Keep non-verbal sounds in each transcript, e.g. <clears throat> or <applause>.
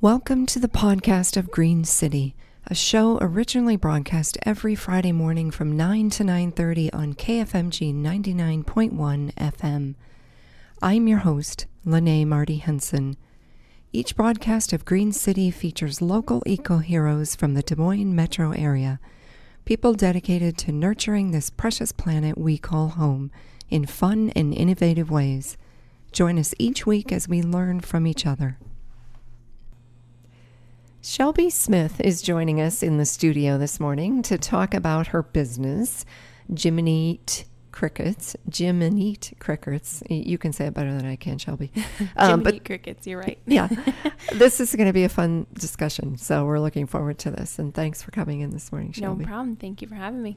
Welcome to the podcast of Green City, a show originally broadcast every Friday morning from 9 to 9:30 on KFMG 99.1 FM. I'm your host, Lene Marty Henson. Each broadcast of Green City features local eco-heroes from the Des Moines metro area, people dedicated to nurturing this precious planet we call home in fun and innovative ways. Join us each week as we learn from each other. Shelby Smith is joining us in the studio this morning to talk about her business, Jiminy Crickets. Jiminy Crickets. You can say it better than I can, Shelby. <laughs> Um, but Crickets, you're right. yeah, <laughs> this is going to be a fun discussion. So we're looking forward to this. And thanks for coming in this morning, Shelby. No problem. Thank you for having me.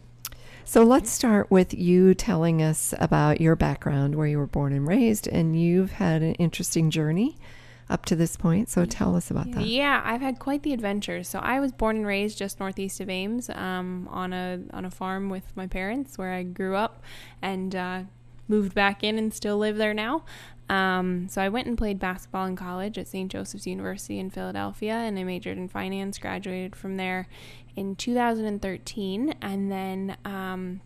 So let's start with you telling us about your background, where you were born and raised, and you've had an interesting journey up to this point. So tell us about that. Yeah, I've had quite the adventure. So I was born and raised just northeast of Ames, um, on a on a farm with my parents, where I grew up, and uh, moved back in and still live there now. Um, so I went and played basketball in college at St. Joseph's University in Philadelphia, and I majored in finance. Graduated from there in 2013, and then. Um,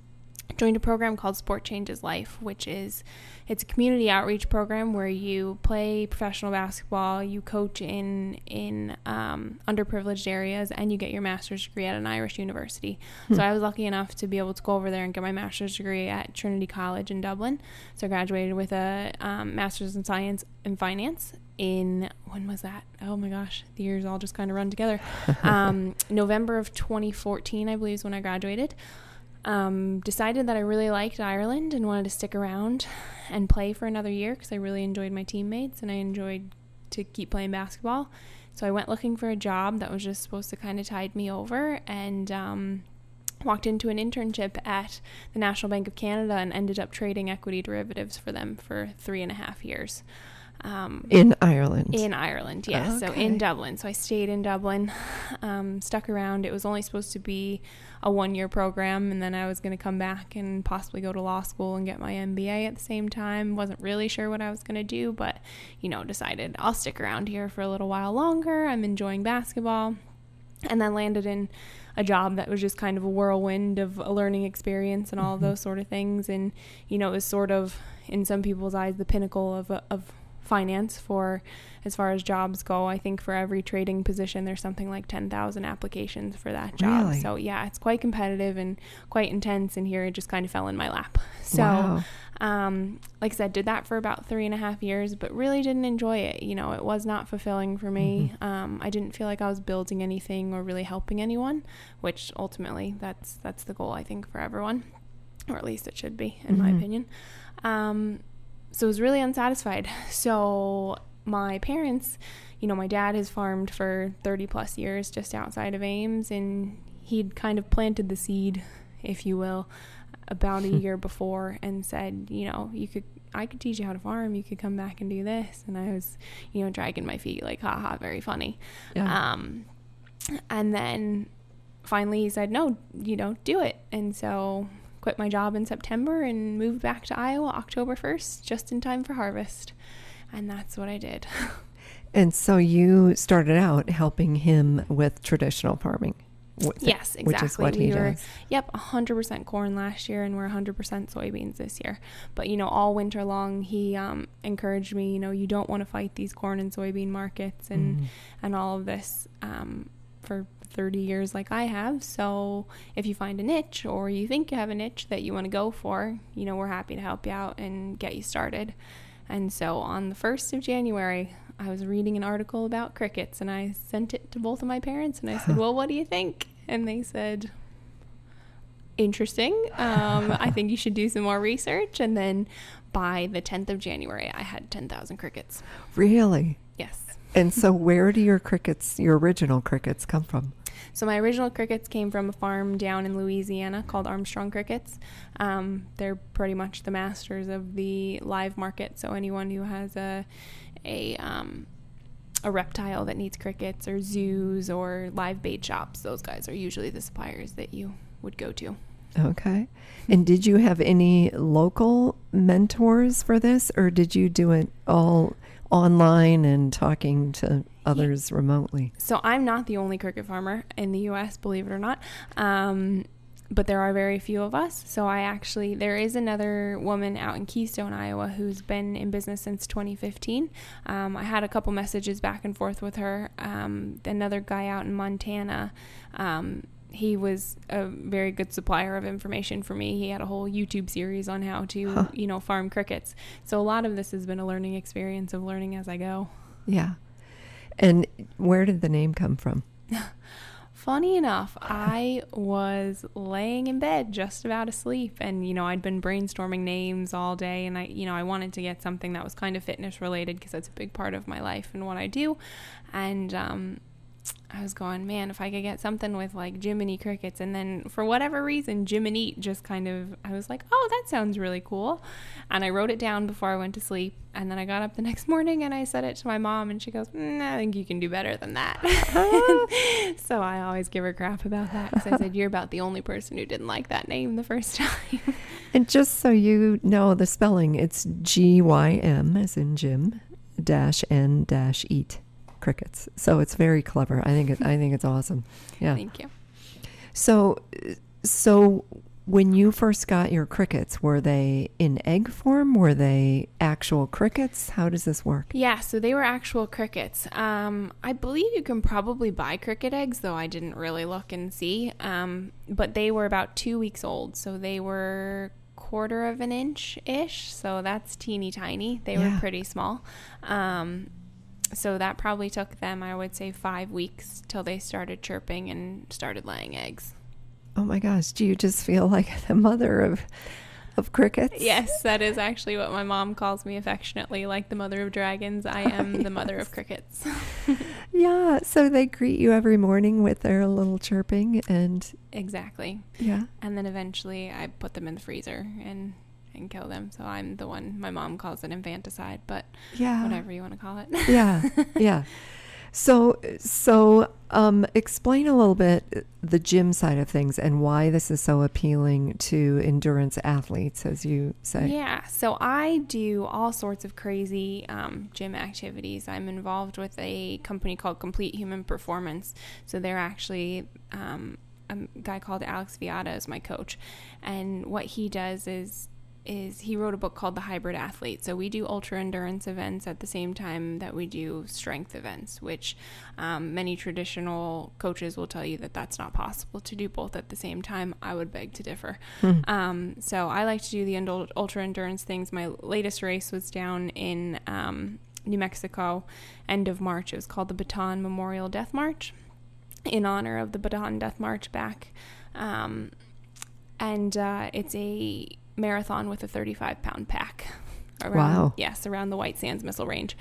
joined a program called Sport Changes Life, which is it's a community outreach program where you play professional basketball, you coach in in um, underprivileged areas, and you get your master's degree at an Irish university. Hmm. So I was lucky enough to be able to go over there and get my master's degree at Trinity College in Dublin. So I graduated with a um, master's in science and finance in when was that? Oh my gosh, the years all just kind of run together. <laughs> Um, November of 2014, I believe, is when I graduated. Um, decided that I really liked Ireland and wanted to stick around and play for another year because I really enjoyed my teammates and I enjoyed to keep playing basketball. So I went looking for a job that was just supposed to kind of tide me over and um, walked into an internship at the National Bank of Canada and ended up trading equity derivatives for them for three and a half years. Um, in Ireland. In Ireland, yes. Okay. So in Dublin. So I stayed in Dublin, um, stuck around. It was only supposed to be a one year program, and then I was going to come back and possibly go to law school and get my MBA at the same time. Wasn't really sure what I was going to do, but, you know, decided I'll stick around here for a little while longer. I'm enjoying basketball. And then landed in a job that was just kind of a whirlwind of a learning experience and all mm-hmm. those sort of things. And, you know, it was sort of, in some people's eyes, the pinnacle of, of finance for as far as jobs go. I think for every trading position, there's something like 10,000 applications for that job. Really? So, yeah, it's quite competitive and quite intense. And here it just kind of fell in my lap. <laughs> So, wow. um, like I said, did that for about three and a half years, but really didn't enjoy it. You know, it was not fulfilling for me. Mm-hmm. Um, I didn't feel like I was building anything or really helping anyone, which ultimately that's that's the goal I think for everyone, or at least it should be, in mm-hmm. my opinion. Um, so I was really unsatisfied. <laughs> So my parents, you know, my dad has farmed for 30 plus years just outside of Ames, and he'd kind of planted the seed, if you will, about a <laughs> year before and said, you know, you could I could teach you how to farm. You could come back and do this. And I was, you know, dragging my feet like, haha, very funny. Yeah. Um, and then finally he said, no, you know, do it. And so quit my job in September and moved back to Iowa October 1st, just in time for harvest. And that's what I did. <laughs> and so you started out helping him with traditional farming. yes, exactly. Which is what we he were, does. Yep, 100% corn last year, and we're 100% soybeans this year. But you know, all winter long, he um, encouraged me. You know, you don't want to fight these corn and soybean markets and mm. and all of this um, for 30 years like I have. So if you find a niche or you think you have a niche that you want to go for, you know, we're happy to help you out and get you started. And so on the 1st of January, I was reading an article about crickets and I sent it to both of my parents and I said, <laughs> Well, what do you think? And they said, Interesting. Um, I think you should do some more research. And then by the 10th of January, I had 10,000 crickets. Really? Yes. And so, where do your crickets, your original crickets, come from? So my original crickets came from a farm down in Louisiana called Armstrong Crickets. Um, they're pretty much the masters of the live market. So anyone who has a a um, a reptile that needs crickets or zoos or live bait shops, those guys are usually the suppliers that you would go to. Okay. And did you have any local mentors for this, or did you do it all online and talking to others remotely. So I'm not the only cricket farmer in the U.S., believe it or not. Um, but there are very few of us. So I actually, there is another woman out in Keystone, Iowa, who's been in business since 2015. Um, I had a couple messages back and forth with her. Um, another guy out in Montana. Um, he was a very good supplier of information for me. He had a whole YouTube series on how to, huh. you know, farm crickets. So a lot of this has been a learning experience of learning as I go. Yeah. And where did the name come from? <laughs> Funny enough, I was laying in bed just about asleep and you know, I'd been brainstorming names all day and I you know, I wanted to get something that was kind of fitness related because that's a big part of my life and what I do. And um I was going, man, if I could get something with like Jiminy crickets, and then for whatever reason, Jiminy just kind of, I was like, oh, that sounds really cool, and I wrote it down before I went to sleep, and then I got up the <laughs> next morning and I said it to my mom, and she goes, mm, I think you can do better than that. <laughs> <laughs> so I always give her crap about that because I said you're about the only person who didn't like that name the first time. and just so you know the spelling, it's G Y M as in gym dash N dash eat crickets. So it's very clever. I think it, I think it's awesome. Yeah. Thank you. So so when you first got your crickets, were they in egg form? Were they actual crickets? How does this work? Yeah, so they were actual crickets. Um, I believe you can probably buy cricket eggs, though I didn't really look and see. Um, but they were about two weeks old, so they were quarter of an inch ish. So that's teeny tiny. They yeah. were pretty small. Um, so that probably took them, I would say, five weeks till they started chirping and started laying eggs. Oh my gosh, do you just feel like the mother of of crickets? Yes, that is actually what my mom calls me affectionately, like the mother of dragons. I oh, am yes. the mother of crickets. <laughs> <laughs> yeah, so they greet you every morning with their little chirping and Exactly. Yeah. And then eventually I put them in the freezer and and kill them. So I'm the one. My mom calls it infanticide, but yeah, whatever you want to call it. yeah, <laughs> yeah. So, so um, explain a little bit the gym side of things and why this is so appealing to endurance athletes, as you say. Yeah, so I do all sorts of crazy um, gym activities. I'm involved with a company called Complete Human Performance. So they're actually um, a guy called Alex Viada is my coach, and what he does is is he wrote a book called The Hybrid Athlete. So we do ultra endurance events at the same time that we do strength events, which um, many traditional coaches will tell you that that's not possible to do both at the same time. I would beg to differ. Hmm. Um, so I like to do the ultra endurance things. My latest race was down in um, New Mexico, end of March. It was called the Bataan Memorial Death March in honor of the Bataan Death March back. Um, and uh, it's a marathon with a 35 pound pack. Around, wow. Yes, around the White Sands Missile Range.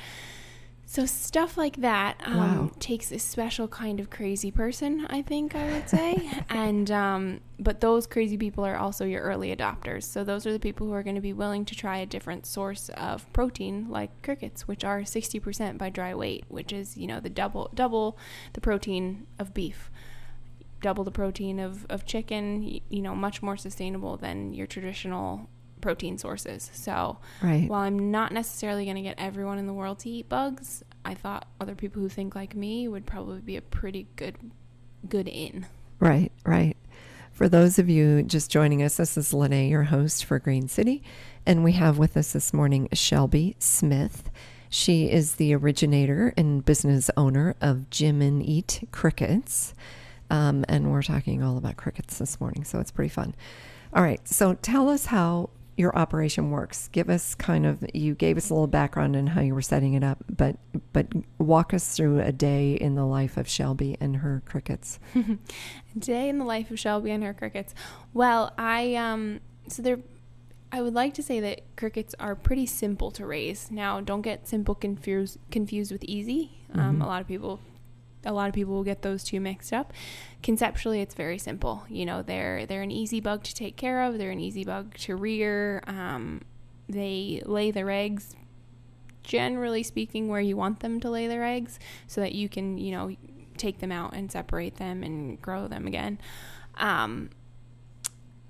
So stuff like that um, wow. takes a special kind of crazy person, I think I would say. <laughs> and um, but those crazy people are also your early adopters. So those are the people who are going to be willing to try a different source of protein, like crickets, which are 60% by dry weight, which is you know the double double the protein of beef double the protein of, of chicken, you know, much more sustainable than your traditional protein sources. So right. while I'm not necessarily going to get everyone in the world to eat bugs, I thought other people who think like me would probably be a pretty good good in. Right, right. For those of you just joining us, this is Lene, your host for Green City, and we have with us this morning Shelby Smith. She is the originator and business owner of Gym-N-Eat Crickets. Um, and we're talking all about crickets this morning, so it's pretty fun. All right, so tell us how your operation works. Give us kind of you gave us a little background on how you were setting it up, but but walk us through a day in the life of Shelby and her crickets. <laughs> day in the life of Shelby and her crickets. Well, I um so they're I would like to say that crickets are pretty simple to raise. Now, don't get simple confused confused with easy. Um, mm-hmm. a lot of people a lot of people will get those two mixed up. Conceptually, it's very simple. You know, they're they're an easy bug to take care of. They're an easy bug to rear. Um, they lay their eggs, generally speaking, where you want them to lay their eggs, so that you can you know take them out and separate them and grow them again. Um,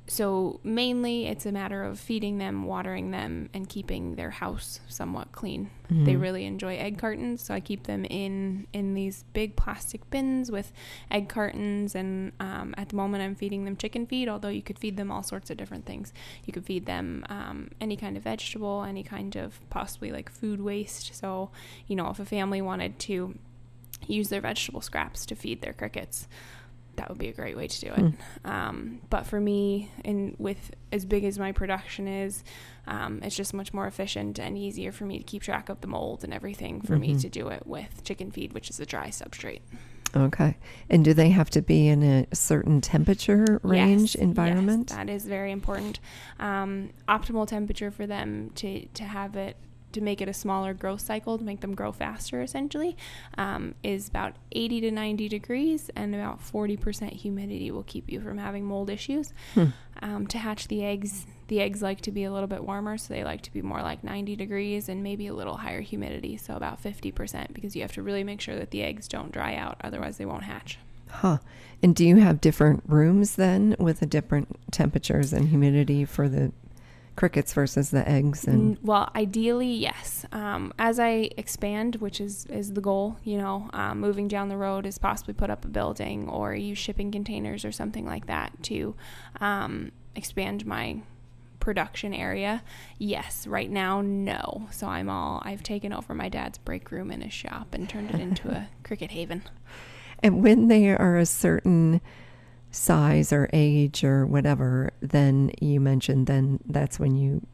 so mainly it's a matter of feeding them, watering them, and keeping their house somewhat clean. Mm-hmm. They really enjoy egg cartons, so I keep them in in these big plastic bins with egg cartons. And um, at the moment, I'm feeding them chicken feed, although you could feed them all sorts of different things. You could feed them um, any kind of vegetable, any kind of possibly like food waste. So you know, if a family wanted to use their vegetable scraps to feed their crickets that would be a great way to do it. Mm. Um, but for me, and with as big as my production is, um, it's just much more efficient and easier for me to keep track of the mold and everything for mm-hmm. me to do it with chicken feed, which is a dry substrate. Okay. And do they have to be in a certain temperature range yes, environment? Yes, that is very important. Um, optimal temperature for them to, to have it to make it a smaller growth cycle to make them grow faster essentially um, is about 80 to 90 degrees and about 40% humidity will keep you from having mold issues hmm. um, to hatch the eggs the eggs like to be a little bit warmer so they like to be more like 90 degrees and maybe a little higher humidity so about 50% because you have to really make sure that the eggs don't dry out otherwise they won't hatch Huh. And do you have different rooms then with the different temperatures and humidity for the crickets versus the eggs and well ideally yes. Um, as i expand which is is the goal you know um, moving down the road is possibly put up a building or use shipping containers or something like that to um, expand my production area. Yes right now no. So i'm all i've taken over my dad's break room in his shop and turned it into a <laughs> cricket haven. And when they are a certain size or age or whatever, then you mentioned then that's when you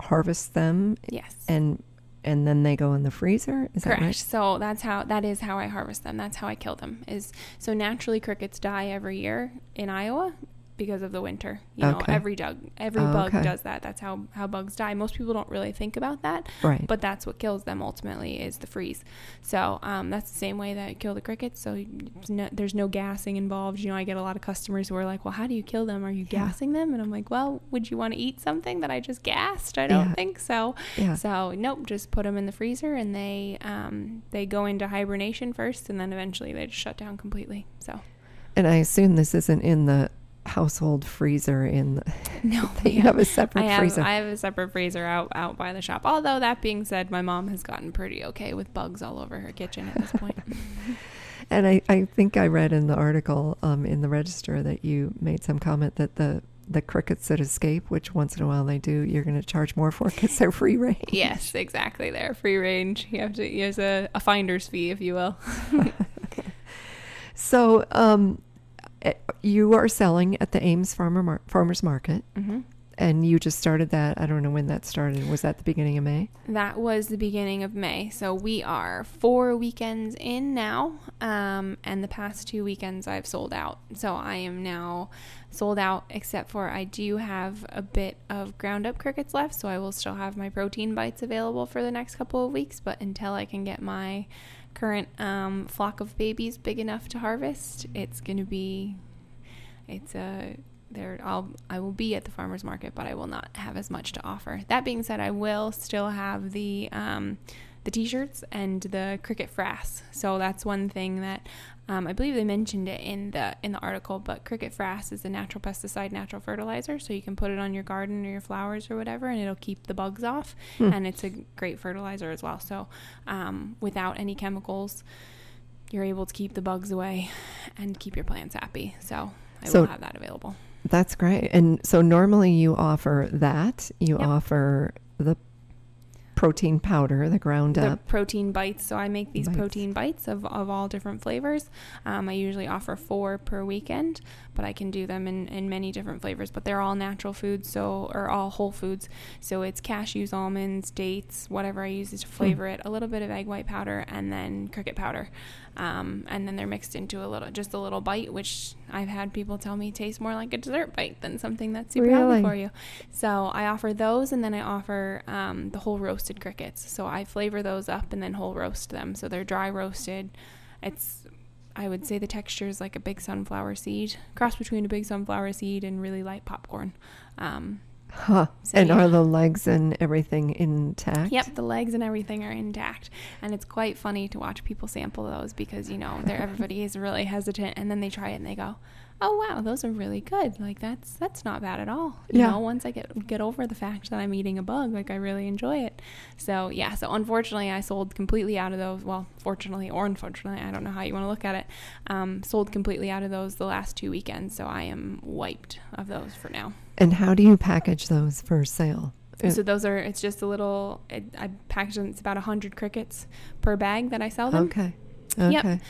harvest them. Yes. And and then they go in the freezer. Is Correct. that right? So that's how that is how I harvest them. That's how I kill them. Is so naturally crickets die every year in Iowa because of the winter. You know, every bug every oh, bug okay. does that. That's how how bugs die. Most people don't really think about that, right? But that's what kills them ultimately is the freeze. So um, that's the same way that kill the crickets. So no, there's no gassing involved. You know, I get a lot of customers who are like, "Well, how do you kill them? Are you yeah. gassing them?" And I'm like, "Well, would you want to eat something that I just gassed? I don't yeah. think so." Yeah. So nope, just put them in the freezer and they um, they go into hibernation first, and then eventually they just shut down completely. So. And I assume this isn't in the household freezer in the <laughs> no <laughs> they have a separate I have, freezer I have a separate freezer out out by the shop although that being said my mom has gotten pretty okay with bugs all over her kitchen at this point. <laughs> and I, I think I read in the article um, in the register that you made some comment that the the crickets that escape, which once in a while they do, you're going to charge more for because they're free range. Yes, exactly. They're free range. You have to use a, a finder's fee, if you will. so, um, you are selling at the Ames Farmer Mar- Farmers Market. Mm-hmm. And you just started that. I don't know when that started. Was that the beginning of May? That was the beginning of May. So we are four weekends in now. Um, and the past two weekends I've sold out. So I am now sold out, except for I do have a bit of ground up crickets left. So I will still have my protein bites available for the next couple of weeks. But until I can get my current um, flock of babies big enough to harvest, it's going to be, it's a, there I'll I will be at the farmers market, but I will not have as much to offer. That being said, I will still have the um, the t-shirts and the cricket frass. So that's one thing that um, I believe they mentioned it in the in the article, but cricket frass is a natural pesticide, natural fertilizer. So you can put it on your garden or your flowers or whatever, and it'll keep the bugs off. Hmm. And it's a great fertilizer as well. So um, without any chemicals, you're able to keep the bugs away and keep your plants happy. So I so will have that available. That's great. And so normally you offer that. You yep. offer the protein powder, the ground the up. protein bites. So I make these bites. protein bites of, of all different flavors. Um, I usually offer four per weekend, but I can do them in, in many different flavors. But they're all natural foods, so or all whole foods. So it's cashews, almonds, dates, whatever I use to flavor hmm. it. A little bit of egg white powder and then cricket powder. Um, and then they're mixed into a little, just a little bite, which I've had people tell me tastes more like a dessert bite than something that's super really? healthy for you. So I offer those, and then I offer um, the whole roasted crickets. So I flavor those up and then whole roast them. So they're dry roasted. It's I would say the texture is like a big sunflower seed, cross between a big sunflower seed and really light popcorn. Um, Huh. So, and yeah. are the legs and everything intact? Yep, the legs and everything are intact. And it's quite funny to watch people sample those because, you know, everybody is really hesitant. And then they try it and they go, oh wow, those are really good. Like that's that's not bad at all. You Yeah. know, once I get get over the fact that I'm eating a bug, like I really enjoy it. So yeah, so unfortunately I sold completely out of those. Well, fortunately or unfortunately, I don't know how you want to look at it. Um, sold completely out of those the last two weekends, so I am wiped of those for now. And how do you package those for sale? So those are it's just a little. It, I package them. It's about hundred crickets per bag that I sell them. okay. Okay. Yep.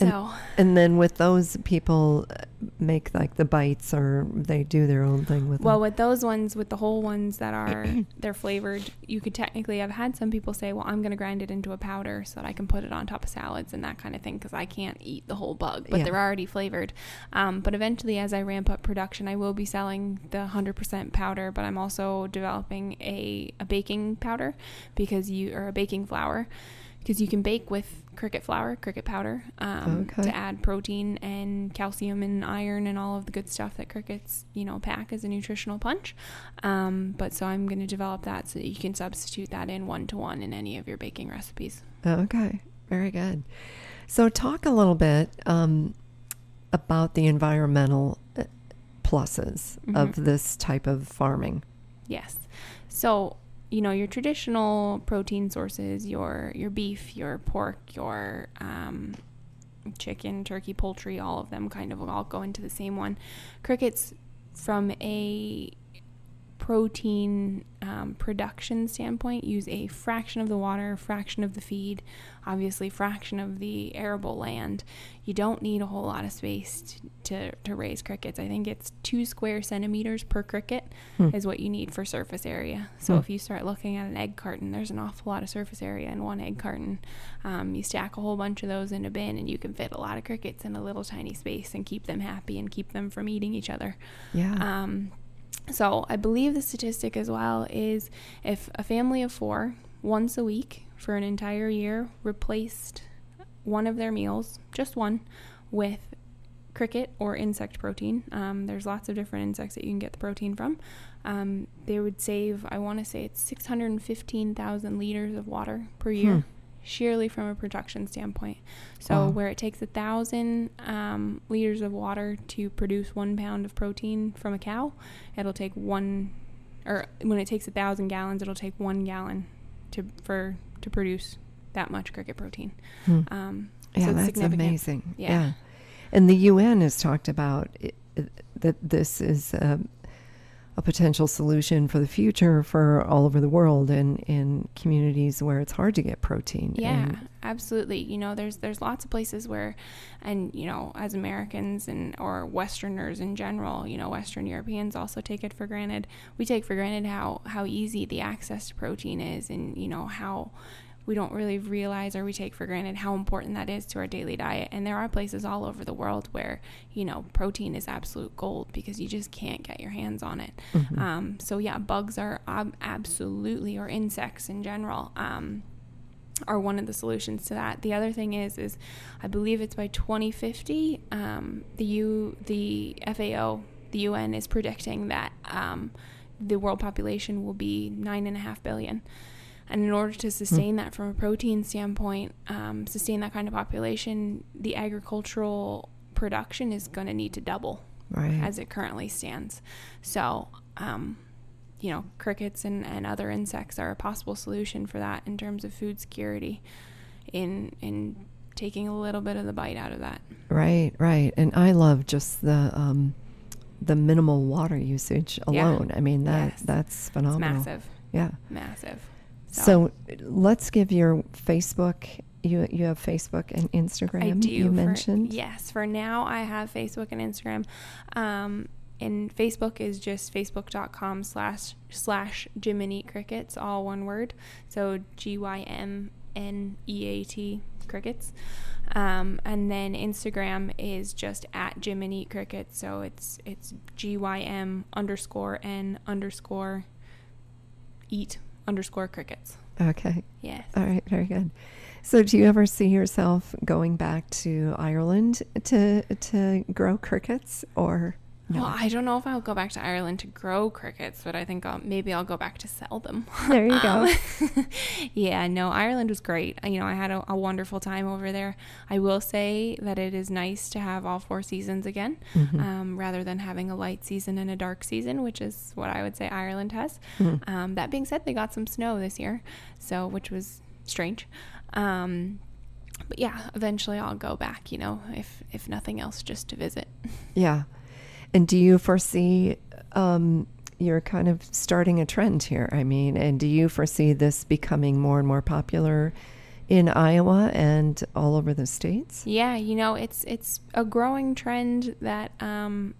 And- So And then with those people uh, make like the bites or they do their own thing with Well, them. with those ones, with the whole ones that are <clears throat> they're flavored, you could technically. I've had some people say, "Well, I'm going to grind it into a powder so that I can put it on top of salads and that kind of thing because I can't eat the whole bug." But Yeah. they're already flavored. Um, but eventually, as I ramp up production, I will be selling the 100% powder. But I'm also developing a a baking powder because you or a baking flour because you can bake with cricket flour, cricket powder, um, Okay. to add protein and calcium and iron and all of the good stuff that crickets, you know, pack as a nutritional punch. Um, but so I'm going to develop that so that you can substitute that in one to one in any of your baking recipes. Okay. Very good. So talk a little bit um, about the environmental uh, pluses of Mhm. this type of farming. Yes. So, you know, your traditional protein sources, your your beef, your pork, your um, chicken, turkey, poultry, all of them kind of all go into the same one. Crickets, from a protein um, production standpoint, use a fraction of the water, fraction of the feed, obviously fraction of the arable land. You don't need a whole lot of space t- to, to raise crickets. I think it's two square centimeters per cricket Hmm. is what you need for surface area. So Hmm. if you start looking at an egg carton, there's an awful lot of surface area in one egg carton. Um, you stack a whole bunch of those in a bin, and you can fit a lot of crickets in a little tiny space and keep them happy and keep them from eating each other. Yeah. Um, so I believe the statistic as well is if a family of four once a week for an entire year replaced one of their meals, just one, with cricket or insect protein. Um, there's lots of different insects that you can get the protein from. Um, they would save, I want to say it's 615,000 liters of water per year, Hmm. Sheerly from a production standpoint. So Wow. where it takes a thousand um, liters of water to produce one pound of protein from a cow, it'll take one, or when it takes a thousand gallons, it'll take one gallon to for to produce that much cricket protein. Hmm. Um, yeah, so that's amazing. Yeah. And the UN has talked about it, it- that this is a, a potential solution for the future for all over the world and in communities where it's hard to get protein. Yeah, And- absolutely. You know, there's there's lots of places where, and you know, as Americans and or Westerners in general, you know, Western Europeans also take it for granted. We take for granted how how easy the access to protein is, and you know how we don't really realize or we take for granted how important that is to our daily diet. And there are places all over the world where you know protein is absolute gold because you just can't get your hands on it. Mhm. Um, so yeah, bugs are ab- absolutely, or insects in general. Um, are one of the solutions to that. The other thing is, is I believe it's by 2050, um, the U, the FAO, the UN is predicting that um, the world population will be nine and a half billion. And in order to sustain that from a protein standpoint, um, sustain that kind of population, the agricultural production is going to need to double right. as it currently stands. So, um, you know, crickets and, and other insects are a possible solution for that in terms of food security in in taking a little bit of the bite out of that. Right, right. And I love just the um, the minimal water usage Yeah. alone. I mean that Yes. that's It's phenomenal. massive, Yeah. massive. So, let's give your Facebook. You you have Facebook and Instagram. I do. You for- mentioned. yes. For now, I have Facebook and Instagram. Um, and Facebook is just facebook.com slash slash Gym-N-Eat Crickets, all one word. So G Y M N E A T Crickets. Um, and then Instagram is just at Gym-N-Eat Crickets. So it's it's G Y M underscore N underscore eat underscore crickets. Okay. Yes. All right. Very good. So, do you ever see yourself going back to Ireland to to grow crickets, or No. Well, I don't know if I'll go back to Ireland to grow crickets, but I think I'll, maybe I'll go back to sell them. <laughs> There you go. Um, <laughs> yeah, no, Ireland was great. You know, I had a, a, wonderful time over there. I will say that it is nice to have all four seasons again, mm-hmm. um, rather than having a light season and a dark season, which is what I would say Ireland has. Mm-hmm. Um, that being said, they got some snow this year, so which was strange. Um, but yeah, eventually I'll go back. You know, if if nothing else, just to visit. <laughs> Yeah. And do you foresee um, you're kind of starting a trend here? I mean, and do you foresee this becoming more and more popular in Iowa and all over the states? Yeah, you know, it's it's a growing trend that um,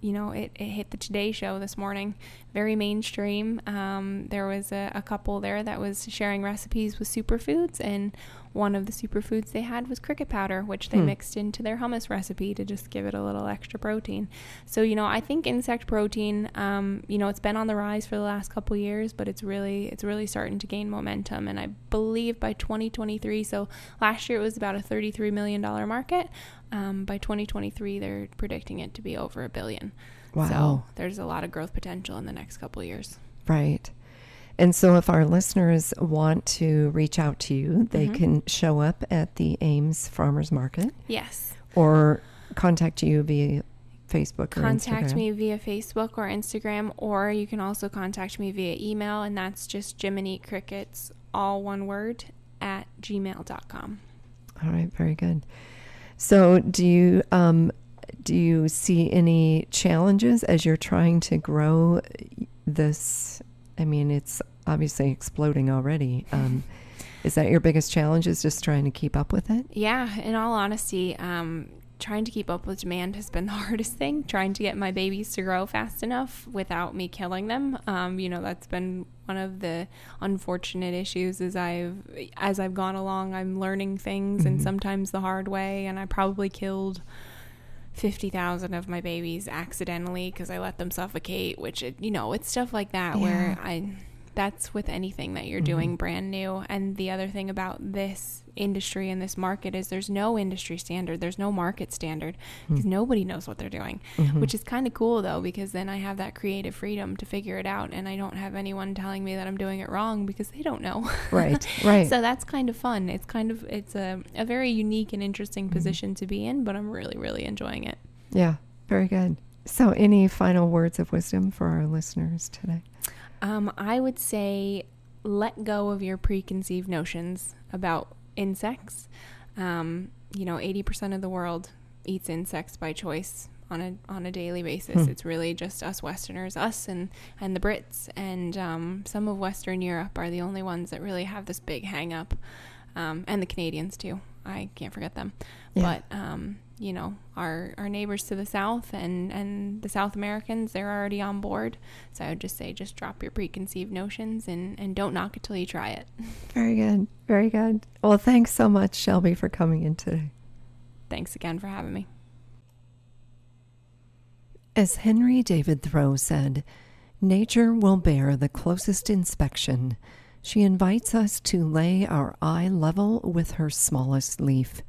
you know, it, it hit the Today Show this morning, very mainstream. Um, there was a, a, couple there that was sharing recipes with superfoods, and one of the superfoods they had was cricket powder, which they hmm. mixed into their hummus recipe to just give it a little extra protein. So, you know, I think insect protein, um, you know, it's been on the rise for the last couple years, but it's really it's really starting to gain momentum. And I believe by 2023, so last year it was about a 33 million dollar market. Um, by 2023, they're predicting it to be over a billion. Wow. So there's a lot of growth potential in the next couple years. Right. And so, if our listeners want to reach out to you, they mm-hmm. can show up at the Ames Farmers Market. Yes. Or contact you via Facebook contact me via Facebook or Instagram, or you can also contact me via email, and that's just Jiminy Crickets, all one word, at gmail.com. All right, very good. So, do you um, do you see any challenges as you're trying to grow this? I mean, it's obviously exploding already. Um, <laughs> is that your biggest challenge? Is just trying to keep up with it? Yeah. In all honesty, um, trying to keep up with demand has been the <laughs> hardest thing. Trying to get my babies to grow fast enough without me killing them. Um, you know, that's been one of the unfortunate issues. As I've as I've gone along, I'm learning things, mm-hmm. and sometimes the hard way. And I probably killed. 50,000 of my babies accidentally because I let them suffocate, which, it, you know, it's stuff like that yeah. where I that's with anything that you're mm-hmm. doing brand new. And the other thing about this industry and this market is there's no industry standard, there's no market standard because mm-hmm. nobody knows what they're doing, mm-hmm. which is kind of cool though, because then I have that creative freedom to figure it out and I don't have anyone telling me that I'm doing it wrong because they don't know. Right, <laughs> right. so that's kind of fun. It's kind of, it's a, a very unique and interesting mm-hmm. position to be in, but I'm really, really enjoying it. Yeah, very good. So, any final words of wisdom for our listeners today? Um, I would say let go of your preconceived notions about insects. Um, you know, 80% of the world eats insects by choice on a on a daily basis. Hmm. It's really just us Westerners, us and and the Brits, and um, some of Western Europe are the only ones that really have this big hang up, um, and the Canadians too. I can't forget them, yeah. but um, you know our our neighbors to the south and and the South Americans they're already on board. So I would just say just drop your preconceived notions and and don't knock it till you try it. <laughs> Very good. Very good. Well, thanks so much Shelby for coming in today. Thanks again for having me. As Henry David Thoreau said, nature will bear the closest inspection. She invites us to lay our eye level with her smallest leaf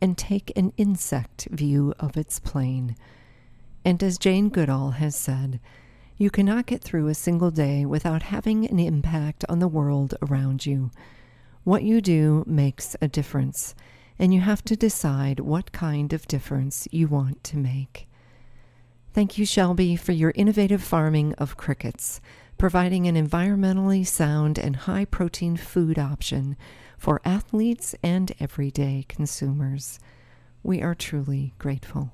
and take an insect view of its plane. And as Jane Goodall has said, you cannot get through a single day without having an impact on the world around you. What you do makes a difference, and you have to decide what kind of difference you want to make. Thank you, Shelby, for your innovative farming of crickets, providing an environmentally sound and high protein food option for athletes and everyday consumers. We are truly grateful.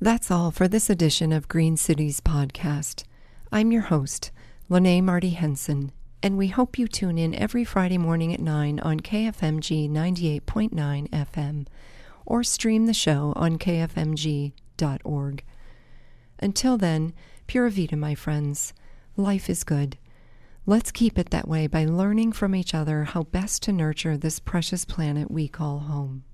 That's all for this edition of Green Cities Podcast. I'm your host, Lene Marty Henson, and we hope you tune in every Friday morning at 9 on KFMG 98.9 FM or stream the show on kfmg.org. Until then, Pura Vida, my friends. Life is good. Let's keep it that way by learning from each other how best to nurture this precious planet we call home.